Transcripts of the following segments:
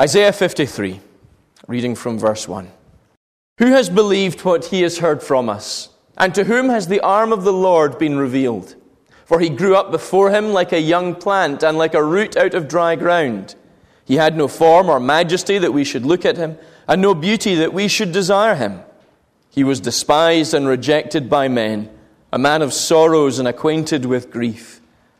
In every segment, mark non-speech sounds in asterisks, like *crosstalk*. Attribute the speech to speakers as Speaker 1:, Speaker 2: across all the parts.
Speaker 1: Isaiah 53, reading from verse 1. Who has believed what he has heard from us? And to whom has the arm of the Lord been revealed? For he grew up before him like a young plant and like a root out of dry ground. He had no form or majesty that we should look at him, and no beauty that we should desire him. He was despised and rejected by men, a man of sorrows and acquainted with grief.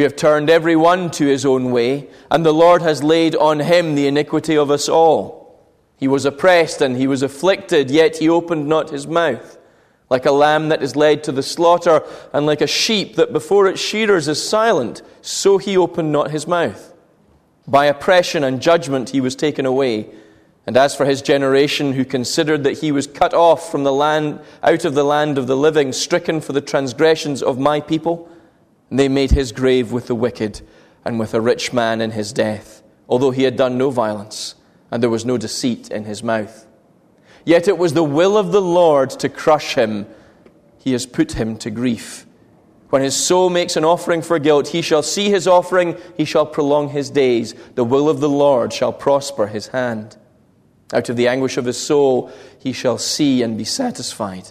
Speaker 1: We have turned every one to his own way, and the Lord has laid on him the iniquity of us all. He was oppressed and he was afflicted, yet he opened not his mouth. Like a lamb that is led to the slaughter, and like a sheep that before its shearers is silent, so he opened not his mouth. By oppression and judgment he was taken away. And as for his generation, who considered that he was cut off from the land, out of the land of the living, stricken for the transgressions of my people, they made his grave with the wicked and with a rich man in his death, although he had done no violence, and there was no deceit in his mouth. Yet it was the will of the Lord to crush him. He has put him to grief. When his soul makes an offering for guilt, he shall see his offering, he shall prolong his days. The will of the Lord shall prosper his hand. Out of the anguish of his soul he shall see and be satisfied.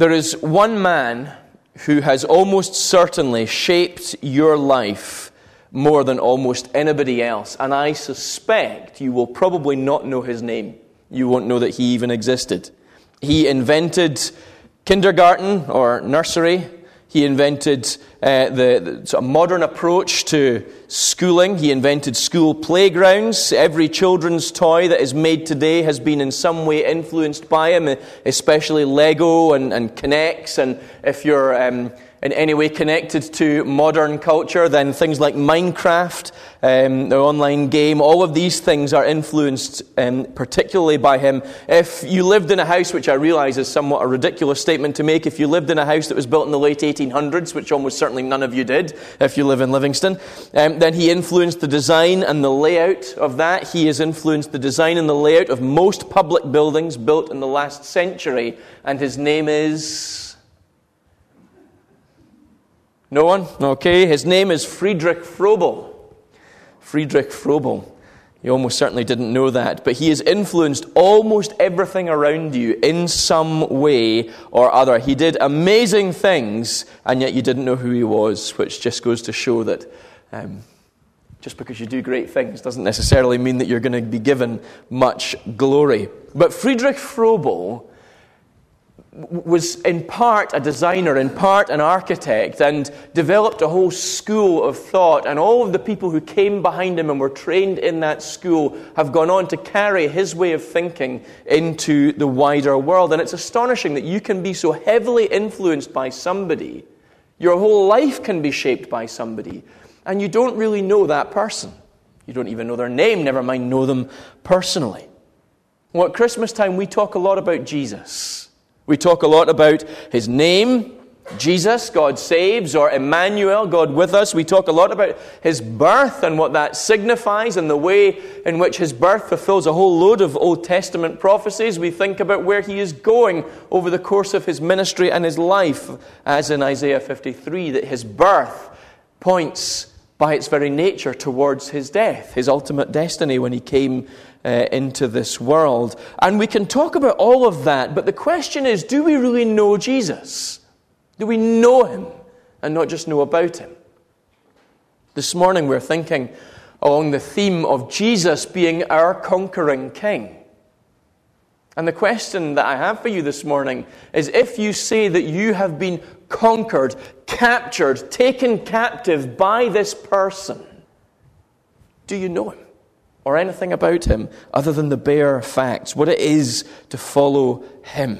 Speaker 1: There is one man who has almost certainly shaped your life more than almost anybody else, and I suspect you will probably not know his name. You won't know that he even existed. He invented kindergarten or nursery. He invented uh, the, the sort of modern approach to schooling. He invented school playgrounds. Every children's toy that is made today has been in some way influenced by him, especially Lego and, and K'NEX. And if you're um, in any way connected to modern culture, then things like Minecraft, um, the online game, all of these things are influenced um, particularly by him. If you lived in a house, which I realize is somewhat a ridiculous statement to make, if you lived in a house that was built in the late 1800s, which almost certainly none of you did if you live in Livingston, um, then he influenced the design and the layout of that. He has influenced the design and the layout of most public buildings built in the last century, and his name is. No one? Okay. His name is Friedrich Froebel. Friedrich Froebel. You almost certainly didn't know that, but he has influenced almost everything around you in some way or other. He did amazing things, and yet you didn't know who he was, which just goes to show that um, just because you do great things doesn't necessarily mean that you're going to be given much glory. But Friedrich Froebel was in part a designer, in part an architect, and developed a whole school of thought. And all of the people who came behind him and were trained in that school have gone on to carry his way of thinking into the wider world. And it's astonishing that you can be so heavily influenced by somebody, your whole life can be shaped by somebody, and you don't really know that person. You don't even know their name, never mind know them personally. Well, at Christmas time, we talk a lot about Jesus. We talk a lot about his name, Jesus, God saves, or Emmanuel, God with us. We talk a lot about his birth and what that signifies and the way in which his birth fulfills a whole load of Old Testament prophecies. We think about where he is going over the course of his ministry and his life, as in Isaiah 53, that his birth points by its very nature towards his death, his ultimate destiny when he came uh, into this world. And we can talk about all of that, but the question is do we really know Jesus? Do we know him and not just know about him? This morning we're thinking along the theme of Jesus being our conquering king. And the question that I have for you this morning is if you say that you have been conquered, captured, taken captive by this person, do you know him? Or anything about him other than the bare facts, what it is to follow him?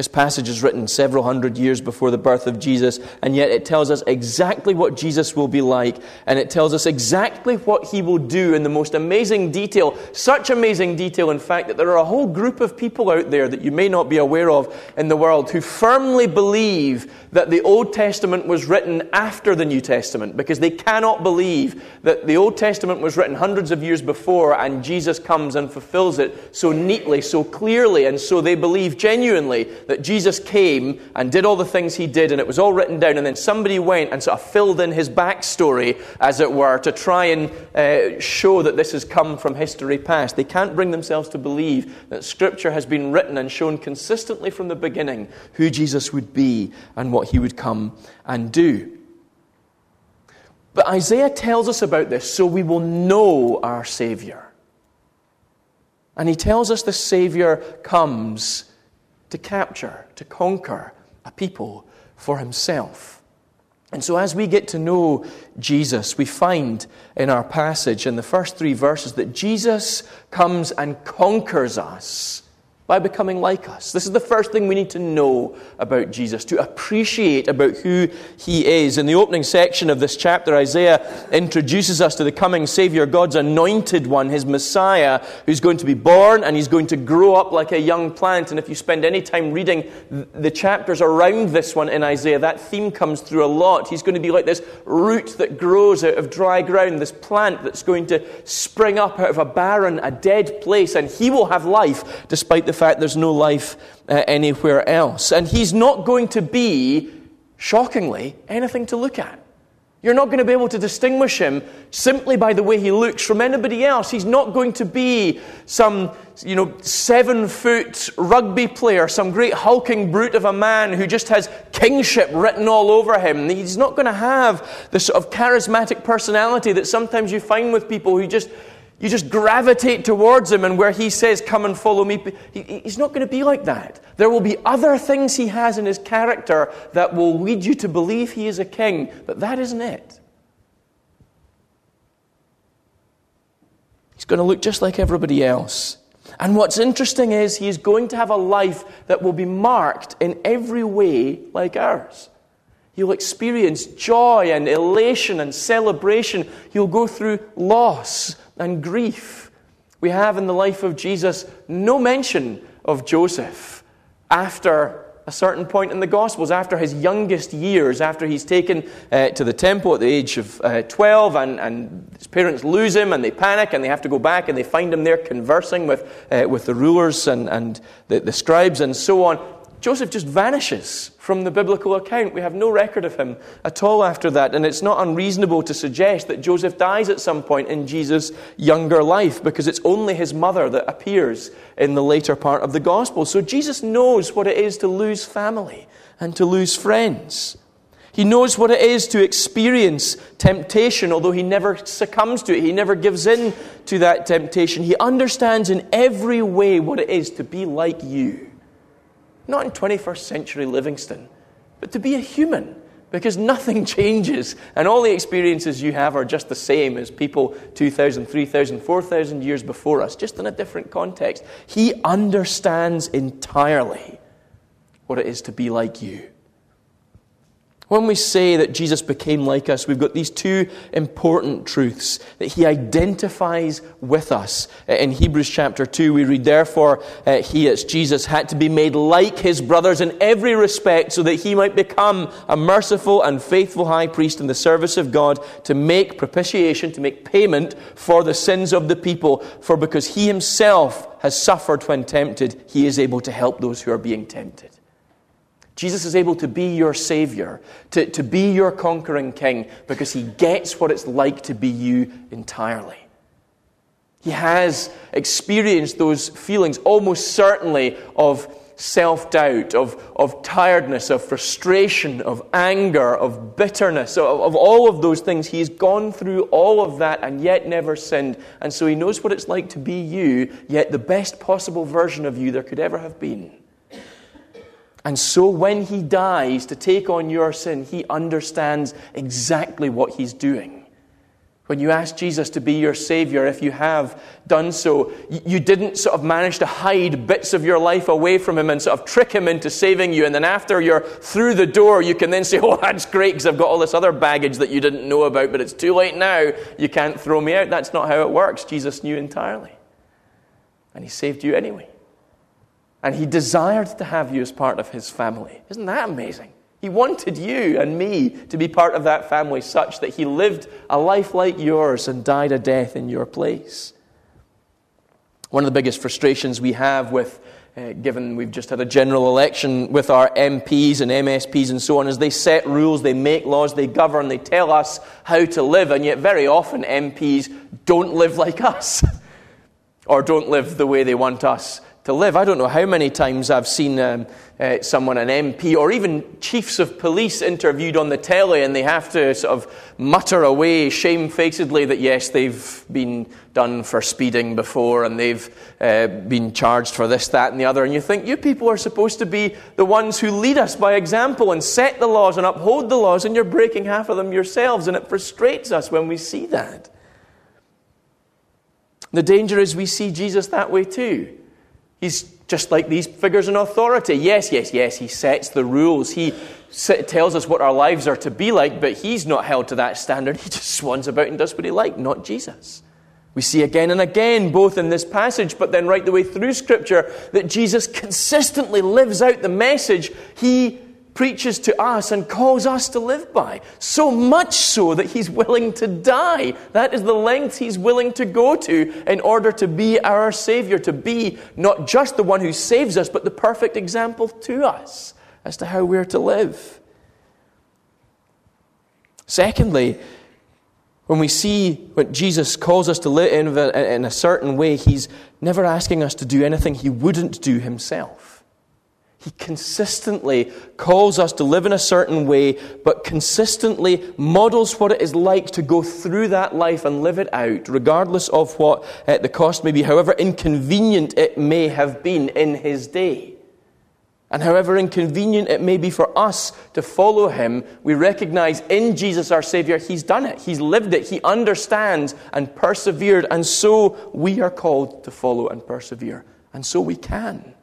Speaker 1: This passage is written several hundred years before the birth of Jesus, and yet it tells us exactly what Jesus will be like, and it tells us exactly what he will do in the most amazing detail. Such amazing detail, in fact, that there are a whole group of people out there that you may not be aware of in the world who firmly believe that the Old Testament was written after the New Testament, because they cannot believe that the Old Testament was written hundreds of years before and Jesus comes and fulfills it so neatly, so clearly, and so they believe genuinely that Jesus came and did all the things he did, and it was all written down, and then somebody went and sort of filled in his backstory, as it were, to try and uh, show that this has come from history past. They can't bring themselves to believe that Scripture has been written and shown consistently from the beginning who Jesus would be and what he would come and do. But Isaiah tells us about this so we will know our Savior. And he tells us the Savior comes to capture, to conquer a people for himself. And so, as we get to know Jesus, we find in our passage in the first three verses that Jesus comes and conquers us by becoming like us. This is the first thing we need to know about Jesus, to appreciate about who he is. In the opening section of this chapter, Isaiah introduces us to the coming Savior, God's anointed one, his Messiah, who's going to be born and he's going to grow up like a young plant. And if you spend any time reading the chapters around this one in Isaiah, that theme comes through a lot. He's going to be like this root that grows out of dry ground, this plant that's going to spring up out of a barren, a dead place, and he will have life despite the fact there's no life uh, anywhere else. And he's not going to be, shockingly, anything to look at. You're not going to be able to distinguish him simply by the way he looks from anybody else. He's not going to be some, you know, seven foot rugby player, some great hulking brute of a man who just has kingship written all over him. He's not going to have the sort of charismatic personality that sometimes you find with people who just you just gravitate towards him, and where he says, Come and follow me, he's not going to be like that. There will be other things he has in his character that will lead you to believe he is a king, but that isn't it. He's going to look just like everybody else. And what's interesting is he is going to have a life that will be marked in every way like ours. He'll experience joy and elation and celebration. He'll go through loss and grief. We have in the life of Jesus no mention of Joseph after a certain point in the Gospels, after his youngest years, after he's taken uh, to the temple at the age of uh, 12, and, and, his parents lose him, and they panic, and they have to go back, and they find him there conversing with, uh, with the rulers and, and the, the scribes and so on. Joseph just vanishes from the biblical account. We have no record of him at all after that. And it's not unreasonable to suggest that Joseph dies at some point in Jesus' younger life because it's only his mother that appears in the later part of the gospel. So Jesus knows what it is to lose family and to lose friends. He knows what it is to experience temptation, although he never succumbs to it. He never gives in to that temptation. He understands in every way what it is to be like you not in 21st century Livingston, but to be a human. Because nothing *laughs* changes, and all the experiences you have are just the same as people 2,000, 3,000, 4,000 years before us, just in a different context. He understands entirely what it is to be like you. When we say that Jesus became like us, we've got these two important truths that he identifies with us. In Hebrews chapter 2, we read, Therefore, uh, he, as Jesus, had to be made like his brothers in every respect so that he might become a merciful and faithful high priest in the service of God to make propitiation, to make payment for the sins of the people. For because he himself has suffered when tempted, he is able to help those who are being tempted. Jesus is able to be your Savior, to, to be your conquering King, because he gets what it's like to be you entirely. He has experienced those feelings almost certainly of self doubt, of, of tiredness, of frustration, of anger, of bitterness, of, of all of those things. He's gone through all of that and yet never sinned. And so he knows what it's like to be you, yet the best possible version of you there could ever have been. And so when he dies to take on your sin, he understands exactly what he's doing. When you ask Jesus to be your Savior, if you have done so, you didn't sort of manage to hide bits of your life away from Him and sort of trick Him into saving you. And then after you're through the door, you can then say, *laughs* Oh, that's great because I've got all this other baggage that you didn't know about, but it's too late now. You can't throw me out. That's not how it works. Jesus knew entirely. And He saved you anyway. And He desired to have you as part of His family. Isn't that amazing? He wanted you and me to be part of that family such that he lived a life like yours and died a death in your place. One of the biggest frustrations we have with, uh, given we've just had a general election with our MPs and MSPs and so on, is they set rules, they make laws, they govern, they tell us how to live, and yet very often MPs don't live like *laughs* us or don't live the way they want us to live. I don't know how many times I've seen um, uh, someone, an MP, or even chiefs of police interviewed on the telly, and they have to sort of mutter away shamefacedly that yes, they've been done for speeding before, and they've uh, been charged for this, that, and the other. And you think you people are supposed to be the ones who lead us by example and set the laws and uphold the laws, and you're breaking half of them yourselves, and it frustrates us when we see that. The danger is we see Jesus that way too. He's just like these figures in authority. Yes, yes, yes, he sets the rules. He tells us what our lives are to be like, but he's not held to that standard. *laughs* He just swans about and does what he likes, not Jesus. We see again and again, both in this passage, but then right the way through Scripture, that Jesus consistently lives out the message he preaches to us and calls us to live by. So much so that he's willing to die. That is the length he's willing to go to in order to be our Savior, to be not just the one who saves us, but the perfect example to us as to how we're to live. Secondly, when we see what Jesus calls us to live in, in a certain way, he's never asking us to do anything he wouldn't do himself. He consistently calls us to live in a certain way, but consistently models what it is like to go through that life and live it out, regardless of what uh, the cost may be, however inconvenient it may have been in his day. And however inconvenient it may be for us to follow him, we recognize in Jesus our Savior, he's done it. He's lived it. He understands and persevered. And so we are called to follow and persevere. And so we can.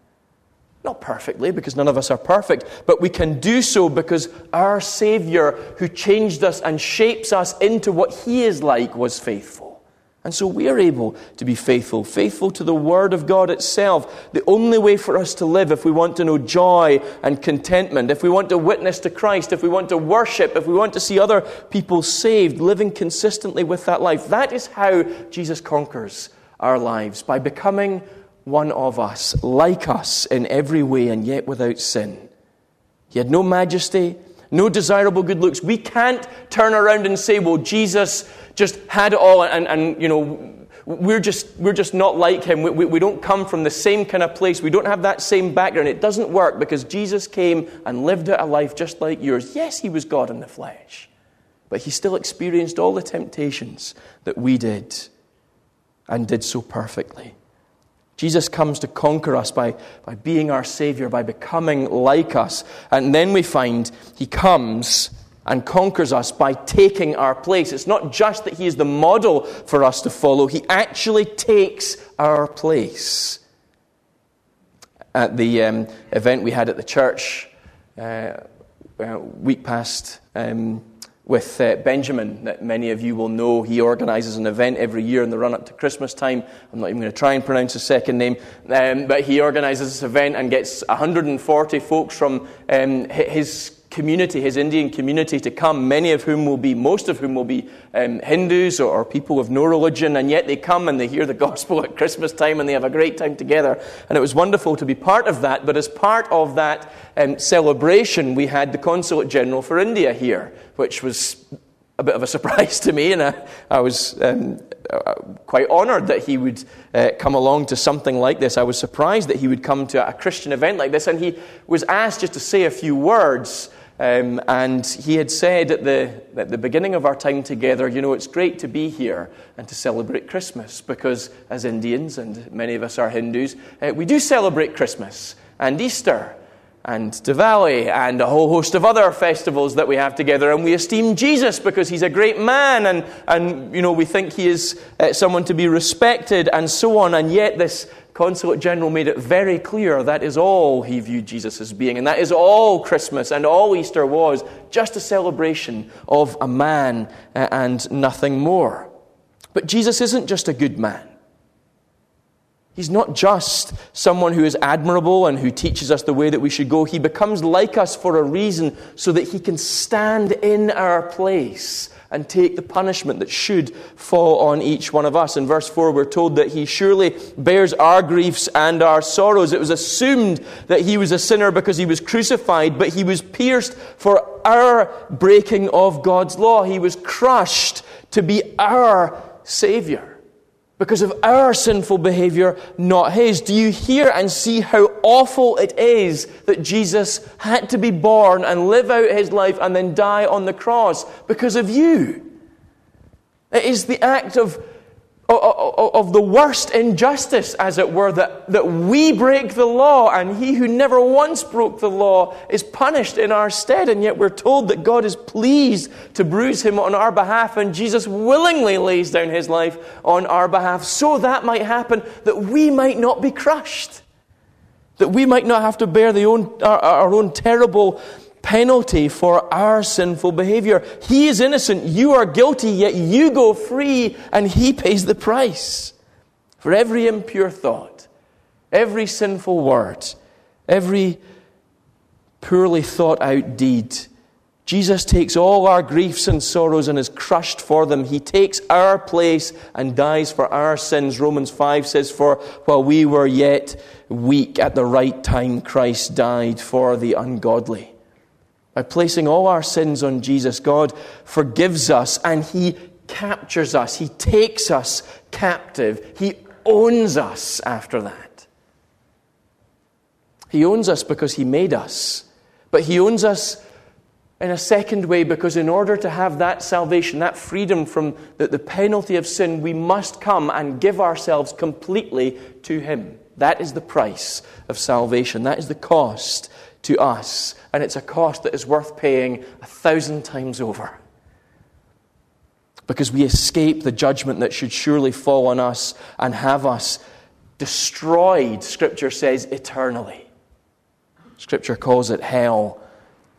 Speaker 1: Not perfectly, because none of us are perfect, but we can do so because our Savior, who changed us and shapes us into what He is like, was faithful. And so we are able to be faithful, faithful to the Word of God itself. The only way for us to live, if we want to know joy and contentment, if we want to witness to Christ, if we want to worship, if we want to see other people saved, living consistently with that life, that is how Jesus conquers our lives, by becoming one of us, like us in every way, and yet without sin. He had no majesty, no desirable good looks. We can't turn around and say, well, Jesus just had it all, and, and you know, we're just, we're just not like him. We, we, we don't come from the same kind of place. We don't have that same background. It doesn't work because Jesus came and lived out a life just like yours. Yes, he was God in the flesh, but he still experienced all the temptations that we did and did so perfectly. Jesus comes to conquer us by, by being our Savior, by becoming like us. And then we find He comes and conquers us by taking our place. It's not just that He is the model for us to follow, He actually takes our place. At the um, event we had at the church, uh, uh, week past, um, with uh, Benjamin, that many of you will know. He organizes an event every year in the run up to Christmas time. I'm not even going to try and pronounce his second name, um, but he organizes this event and gets 140 folks from um, his community, his Indian community, to come, many of whom will be, most of whom will be um, Hindus or, or, people of no religion, and yet they come and they hear the *laughs* gospel at Christmas time and they have a great time together. And it was wonderful to be part of that, but as part of that um, celebration, we had the Consulate General for India here, which was a bit of a *laughs* surprise to me, and I, I was um, uh, quite honoured that he would uh, come along to something like this. I was surprised that he would come to a Christian event like this, and he was asked just to say a few words. Um, and he had said at the, at the beginning of our time together, you know, it's great to be here and to celebrate Christmas because, as Indians, and many of us are Hindus, uh, we do celebrate Christmas and Easter and Diwali and a whole host of other festivals that we have together. And we esteem Jesus because he's a great man and, and you know, we think he is uh, someone to be respected and so on. And yet this Consulate General made it very clear that is all he viewed Jesus as being. And that is all Christmas and all Easter was just a celebration of a man uh, and nothing more. But Jesus isn't just a good man. He's not just someone who is admirable and who teaches us the way that we should go. He becomes like us for a reason so that he can stand in our place and take the punishment that should fall on each one of us. In verse 4, we're told that he surely bears our griefs and our sorrows. It was assumed that he was a sinner because he was crucified, but he was pierced for our breaking of God's law. He was crushed to be our Savior because of our sinful behavior, not his. Do you hear and see how awful it is that Jesus had to be born and live out his life and then die on the cross because of you? It is the act of of the worst injustice, as it were, that, that we break the law and he who never once broke the law is punished in our stead. And yet we're told that God is pleased to bruise him on our behalf and Jesus willingly lays down his life on our behalf so that might happen that we might not be crushed. That we might not have to bear the own, our, our own terrible penalty for our sinful behavior. He is innocent, you are guilty, yet you go free, and He pays the price for every impure thought, every sinful word, every poorly thought out deed. Jesus takes all our griefs and sorrows and is crushed for them. He takes our place and dies for our sins. Romans 5 says, For while we were yet weak at the right time, Christ died for the ungodly. By placing all our sins on Jesus, God forgives us and He captures us. He takes us captive. He owns us after that. He owns us because He made us. But He owns us in a second way because in order to have that salvation, that freedom from the, the penalty of sin, we must come and give ourselves completely to Him. That is the price of salvation. That is the cost to us, and it's a cost that is worth paying a thousand times over. Because we escape the judgment that should surely fall on us and have us destroyed, Scripture says, eternally. Scripture calls it hell.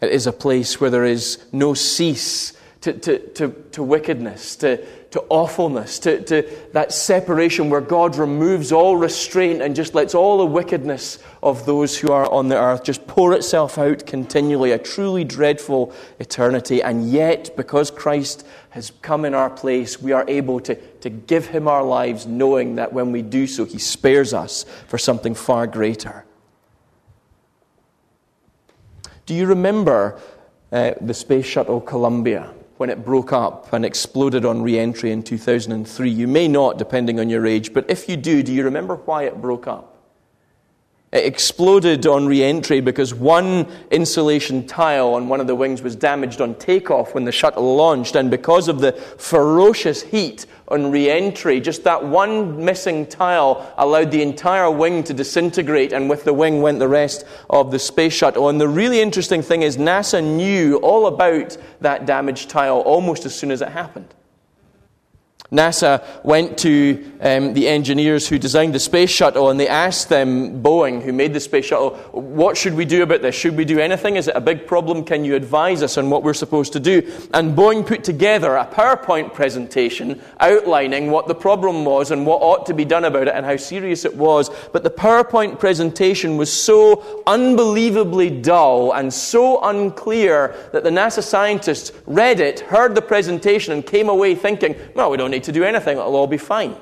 Speaker 1: It is a place where there is no cease to, to, to, to wickedness, to, to awfulness, to, to that separation where God removes all restraint and just lets all the wickedness of those who are on the earth just pour itself out continually, a truly dreadful eternity. And yet, because Christ has come in our place, we are able to, to give him our lives, knowing that when we do so, he spares us for something far greater. Do you remember uh, the space shuttle Columbia? When it broke up and exploded on re entry in 2003. You may not, depending on your age, but if you do, do you remember why it broke up? It exploded on re entry because one insulation tile on one of the wings was damaged on takeoff when the shuttle launched, and because of the ferocious heat on re entry, just that one missing tile allowed the entire wing to disintegrate, and with the wing went the rest of the space shuttle. And the really interesting thing is, NASA knew all about that damaged tile almost as soon as it happened. NASA went to um, the engineers who designed the space shuttle and they asked them, Boeing, who made the space shuttle, what should we do about this? Should we do anything? Is it a big problem? Can you advise us on what we're supposed to do? And Boeing put together a PowerPoint presentation outlining what the problem was and what ought to be done about it and how serious it was. But the PowerPoint presentation was so unbelievably dull and so unclear that the NASA scientists read it, heard the presentation, and came away thinking, well, we don't need need to do anything, it'll all be fine.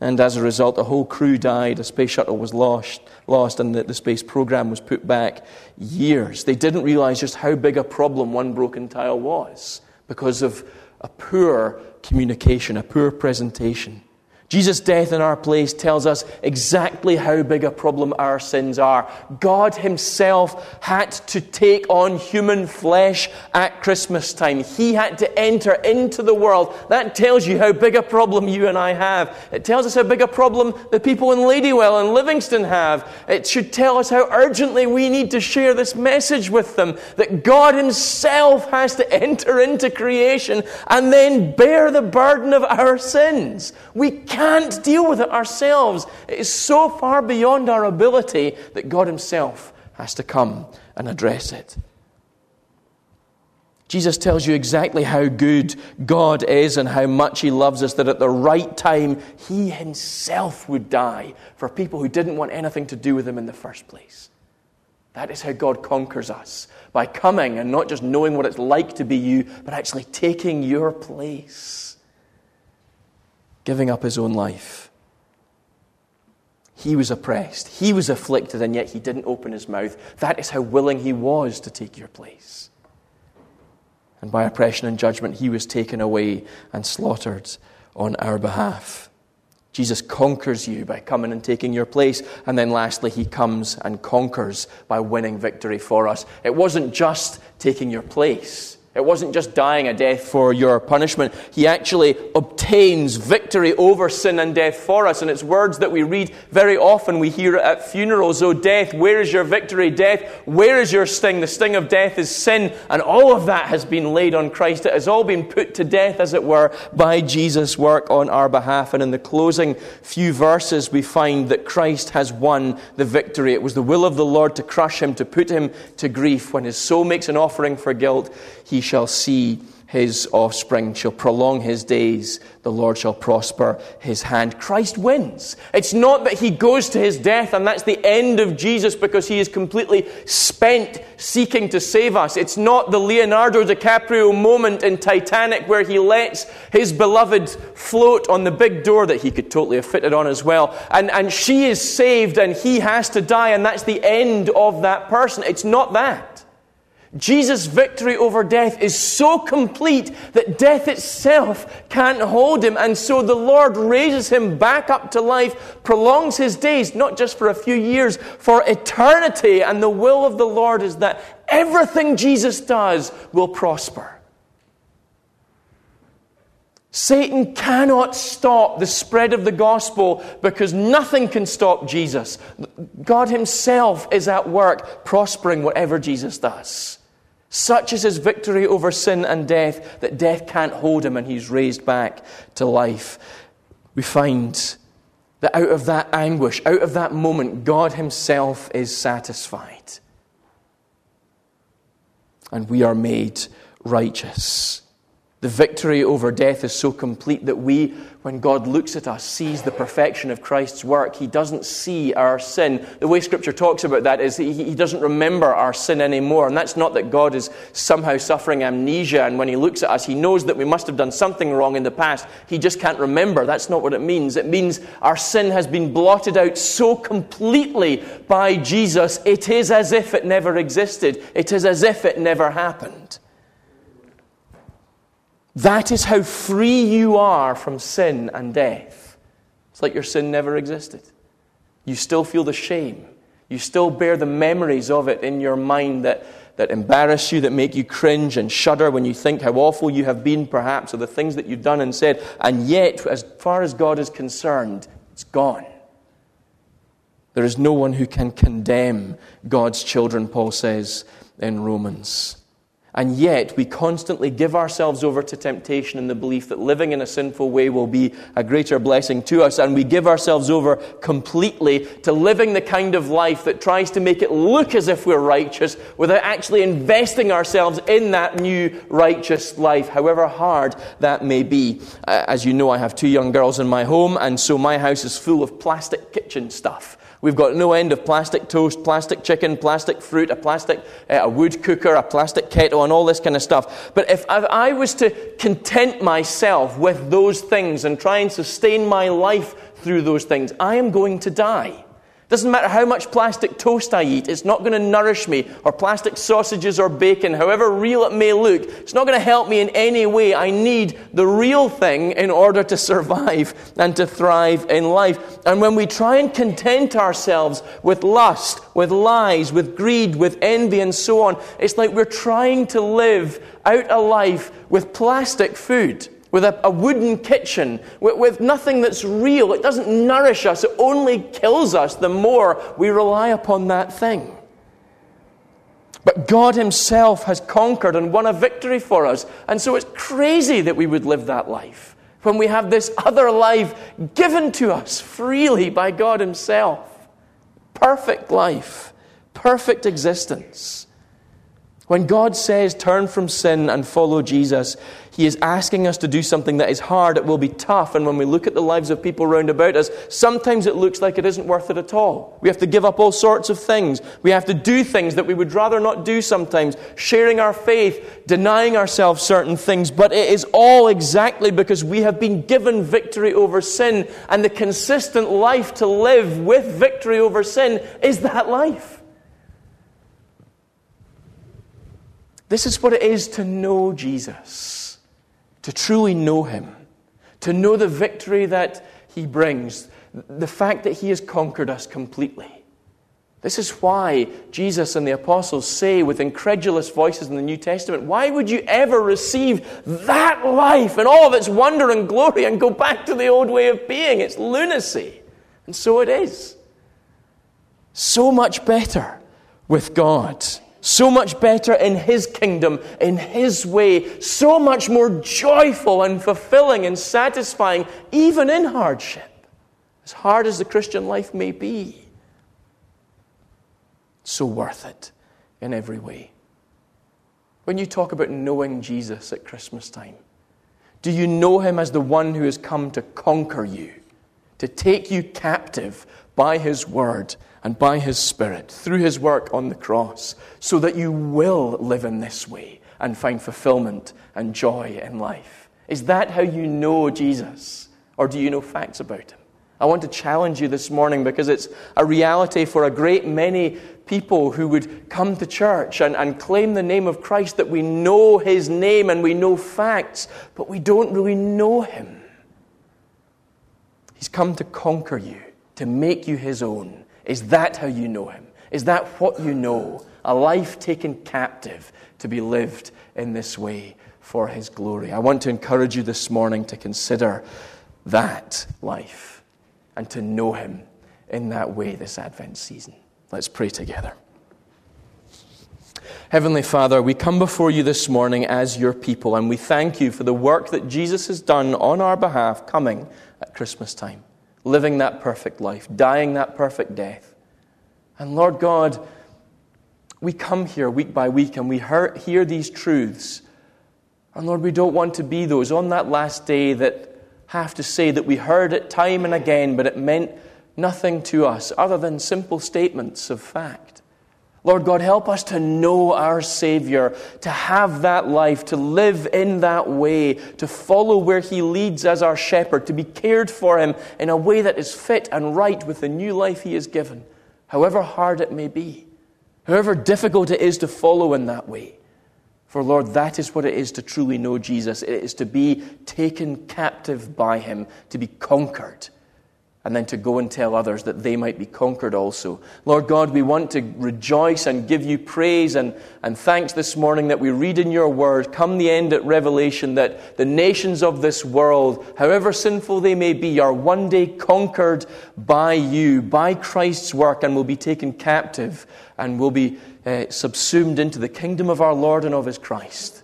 Speaker 1: And as a result, the whole crew died, a space shuttle was lost, lost and the, the space program was put back years. They didn't realize just how big a problem one broken tile was. because of a poor communication, a poor presentation. Jesus' death in our place tells us exactly how big a problem our sins are. God Himself had to take on human flesh at Christmas time. He had to enter into the world. That tells you how big a problem you and I have. It tells us how big a problem the people in Ladywell and Livingston have. It should tell us how urgently we need to share this message with them that God Himself has to enter into creation and then bear the burden of our sins. We can't deal with it ourselves. It is so far beyond our ability that God Himself has to come and address it. Jesus tells you exactly how good God is and how much He loves us, that at the right time, He Himself would die for people who didn't want anything to do with Him in the first place. That is how God conquers us by coming and not just knowing what it's like to be you, but actually taking your place giving up his own life. He was oppressed, he was afflicted, and yet he didn't open his mouth. That is how willing he was to take your place. And by oppression and judgment, he was taken away and slaughtered on our behalf. Jesus conquers you by coming and taking your place. And then lastly, he comes and conquers by winning victory for us. It wasn't just taking your place, it wasn't just dying a death for your punishment. He actually obtains victory over sin and death for us. And it's words that we read very often. We hear at funerals. Oh, death, where is your victory? Death, where is your sting? The sting of death is sin. And all of that has been laid on Christ. It has all been put to death, as it were, by Jesus' work on our behalf. And in the closing few verses, we find that Christ has won the victory. It was the will of the Lord to crush him, to put him to grief. When his soul makes an offering for guilt, he shall see his offspring shall prolong his days. The Lord shall prosper his hand. Christ wins. It's not that he goes to his death and that's the end of Jesus because he is completely spent seeking to save us. It's not the Leonardo DiCaprio moment in Titanic where he lets his beloved float on the big door that he could totally have fitted on as well. And, and she is saved and he has to die and that's the end of that person. It's not that. Jesus' victory over death is so complete that death itself can't hold him. And so the Lord raises him back up to life, prolongs his days, not just for a few years, for eternity. And the will of the Lord is that everything Jesus does will prosper. Satan cannot stop the spread of the gospel because nothing can stop Jesus. God Himself is at work prospering whatever Jesus does. Such is his victory over sin and death that death can't hold him and he's raised back to life. We find that out of that anguish, out of that moment, God himself is satisfied. And we are made righteous. The victory over death is so complete that we, when God looks at us, sees the perfection of Christ's work. He doesn't see our sin. The way Scripture talks about that is he, he doesn't remember our sin anymore. And that's not that God is somehow suffering amnesia, and when He looks at us, He knows that we must have done something wrong in the past. He just can't remember. That's not what it means. It means our sin has been blotted out so completely by Jesus, it is as if it never existed, it is as if it never happened. That is how free you are from sin and death. It's like your sin never existed. You still feel the shame. You still bear the memories of it in your mind that, that embarrass you, that make you cringe and shudder when you think how awful you have been, perhaps, or the things that you've done and said. And yet, as far as God is concerned, it's gone. There is no one who can condemn God's children, Paul says in Romans. And yet, we constantly give ourselves over to temptation in the belief that living in a sinful way will be a greater blessing to us. And we give ourselves over completely to living the kind of life that tries to make it look as if we're righteous without actually investing ourselves in that new righteous life, however hard that may be. Uh, as you know, I have two young girls in my home, and so my house is full of plastic kitchen stuff. We've got no end of plastic toast, plastic chicken, plastic fruit, a plastic, uh, a wood cooker, a plastic kettle, and all this kind of stuff. But if I was to content myself with those things and try and sustain my life through those things, I am going to die. Doesn't matter how much plastic toast I eat, it's not going to nourish me, or plastic sausages or bacon, however real it may look. It's not going to help me in any way. I need the real thing in order to survive and to thrive in life. And when we try and content ourselves with lust, with lies, with greed, with envy, and so on, it's like we're trying to live out a life with plastic food with a, a wooden kitchen, with, with nothing that's real. It doesn't nourish us, it only kills us the more we rely upon that thing. But God Himself has conquered and won a victory for us. And so it's crazy that we would live that life when we have this other life given to us freely by God Himself. Perfect life, perfect existence. When God says, turn from sin and follow Jesus, He is asking us to do something that is hard. It will be tough. And when we look at the lives of people round about us, sometimes it looks like it isn't worth it at all. We have to give up all sorts of things. We have to do things that we would rather not do sometimes, sharing our faith, denying ourselves certain things. But it is all exactly because we have been given victory over sin. And the consistent life to live with victory over sin is that life. This is what it is to know Jesus, to truly know Him, to know the victory that He brings, the fact that He has conquered us completely. This is why Jesus and the apostles say with incredulous voices in the New Testament, Why would you ever receive that life and all of its wonder and glory and go back to the old way of being? It's lunacy. And so it is. So much better with God so much better in His kingdom, in His way, so much more joyful and fulfilling and satisfying, even in hardship, as hard as the Christian life may be. So worth it in every way. When you talk about knowing Jesus at Christmas time, do you know Him as the one who has come to conquer you, to take you captive by His word? And by His Spirit through His work on the cross so that you will live in this way and find fulfillment and joy in life. Is that how you know Jesus? Or do you know facts about Him? I want to challenge you this morning because it's a reality for a great many people who would come to church and, and claim the name of Christ that we know His name and we know facts, but we don't really know Him. He's come to conquer you, to make you His own is that how you know him? Is that what you know? A life taken captive to be lived in this way for his glory. I want to encourage you this morning to consider that life and to know him in that way this Advent season. Let's pray together. Heavenly Father, we come before you this morning as your people, and we thank you for the work that Jesus has done on our behalf coming at Christmas time living that perfect life, dying that perfect death. And Lord God, we come here week by week and we hear these truths. And Lord, we don't want to be those on that last day that have to say that we heard it time and again, but it meant nothing to us other than simple statements of fact. Lord God, help us to know our Savior, to have that life, to live in that way, to follow where He leads as our shepherd, to be cared for Him in a way that is fit and right with the new life He has given, however hard it may be, however difficult it is to follow in that way. For Lord, that is what it is to truly know Jesus. It is to be taken captive by Him, to be conquered and then to go and tell others that they might be conquered also. Lord God, we want to rejoice and give you praise and, and thanks this morning that we read in your word, come the end at Revelation, that the nations of this world, however sinful they may be, are one day conquered by you, by Christ's work, and will be taken captive and will be uh, subsumed into the kingdom of our Lord and of his Christ.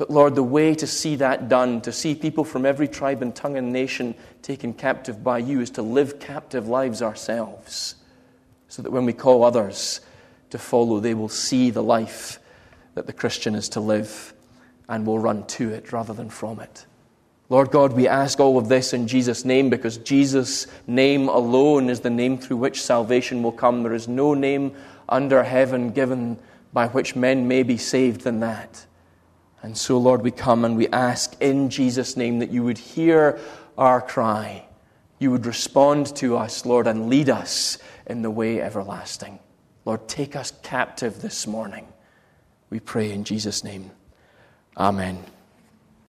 Speaker 1: But Lord, the way to see that done, to see people from every tribe and tongue and nation taken captive by you, is to live captive lives ourselves. So that when we call others to follow, they will see the life that the Christian is to live and will run to it rather than from it. Lord God, we ask all of this in Jesus' name because Jesus' name alone is the name through which salvation will come. There is no name under heaven given by which men may be saved than that. And so, Lord, we come and we ask in Jesus' name that you would hear our cry. you would respond to us, Lord, and lead us in the way everlasting. Lord, take us captive this morning. We pray in Jesus' name. Amen.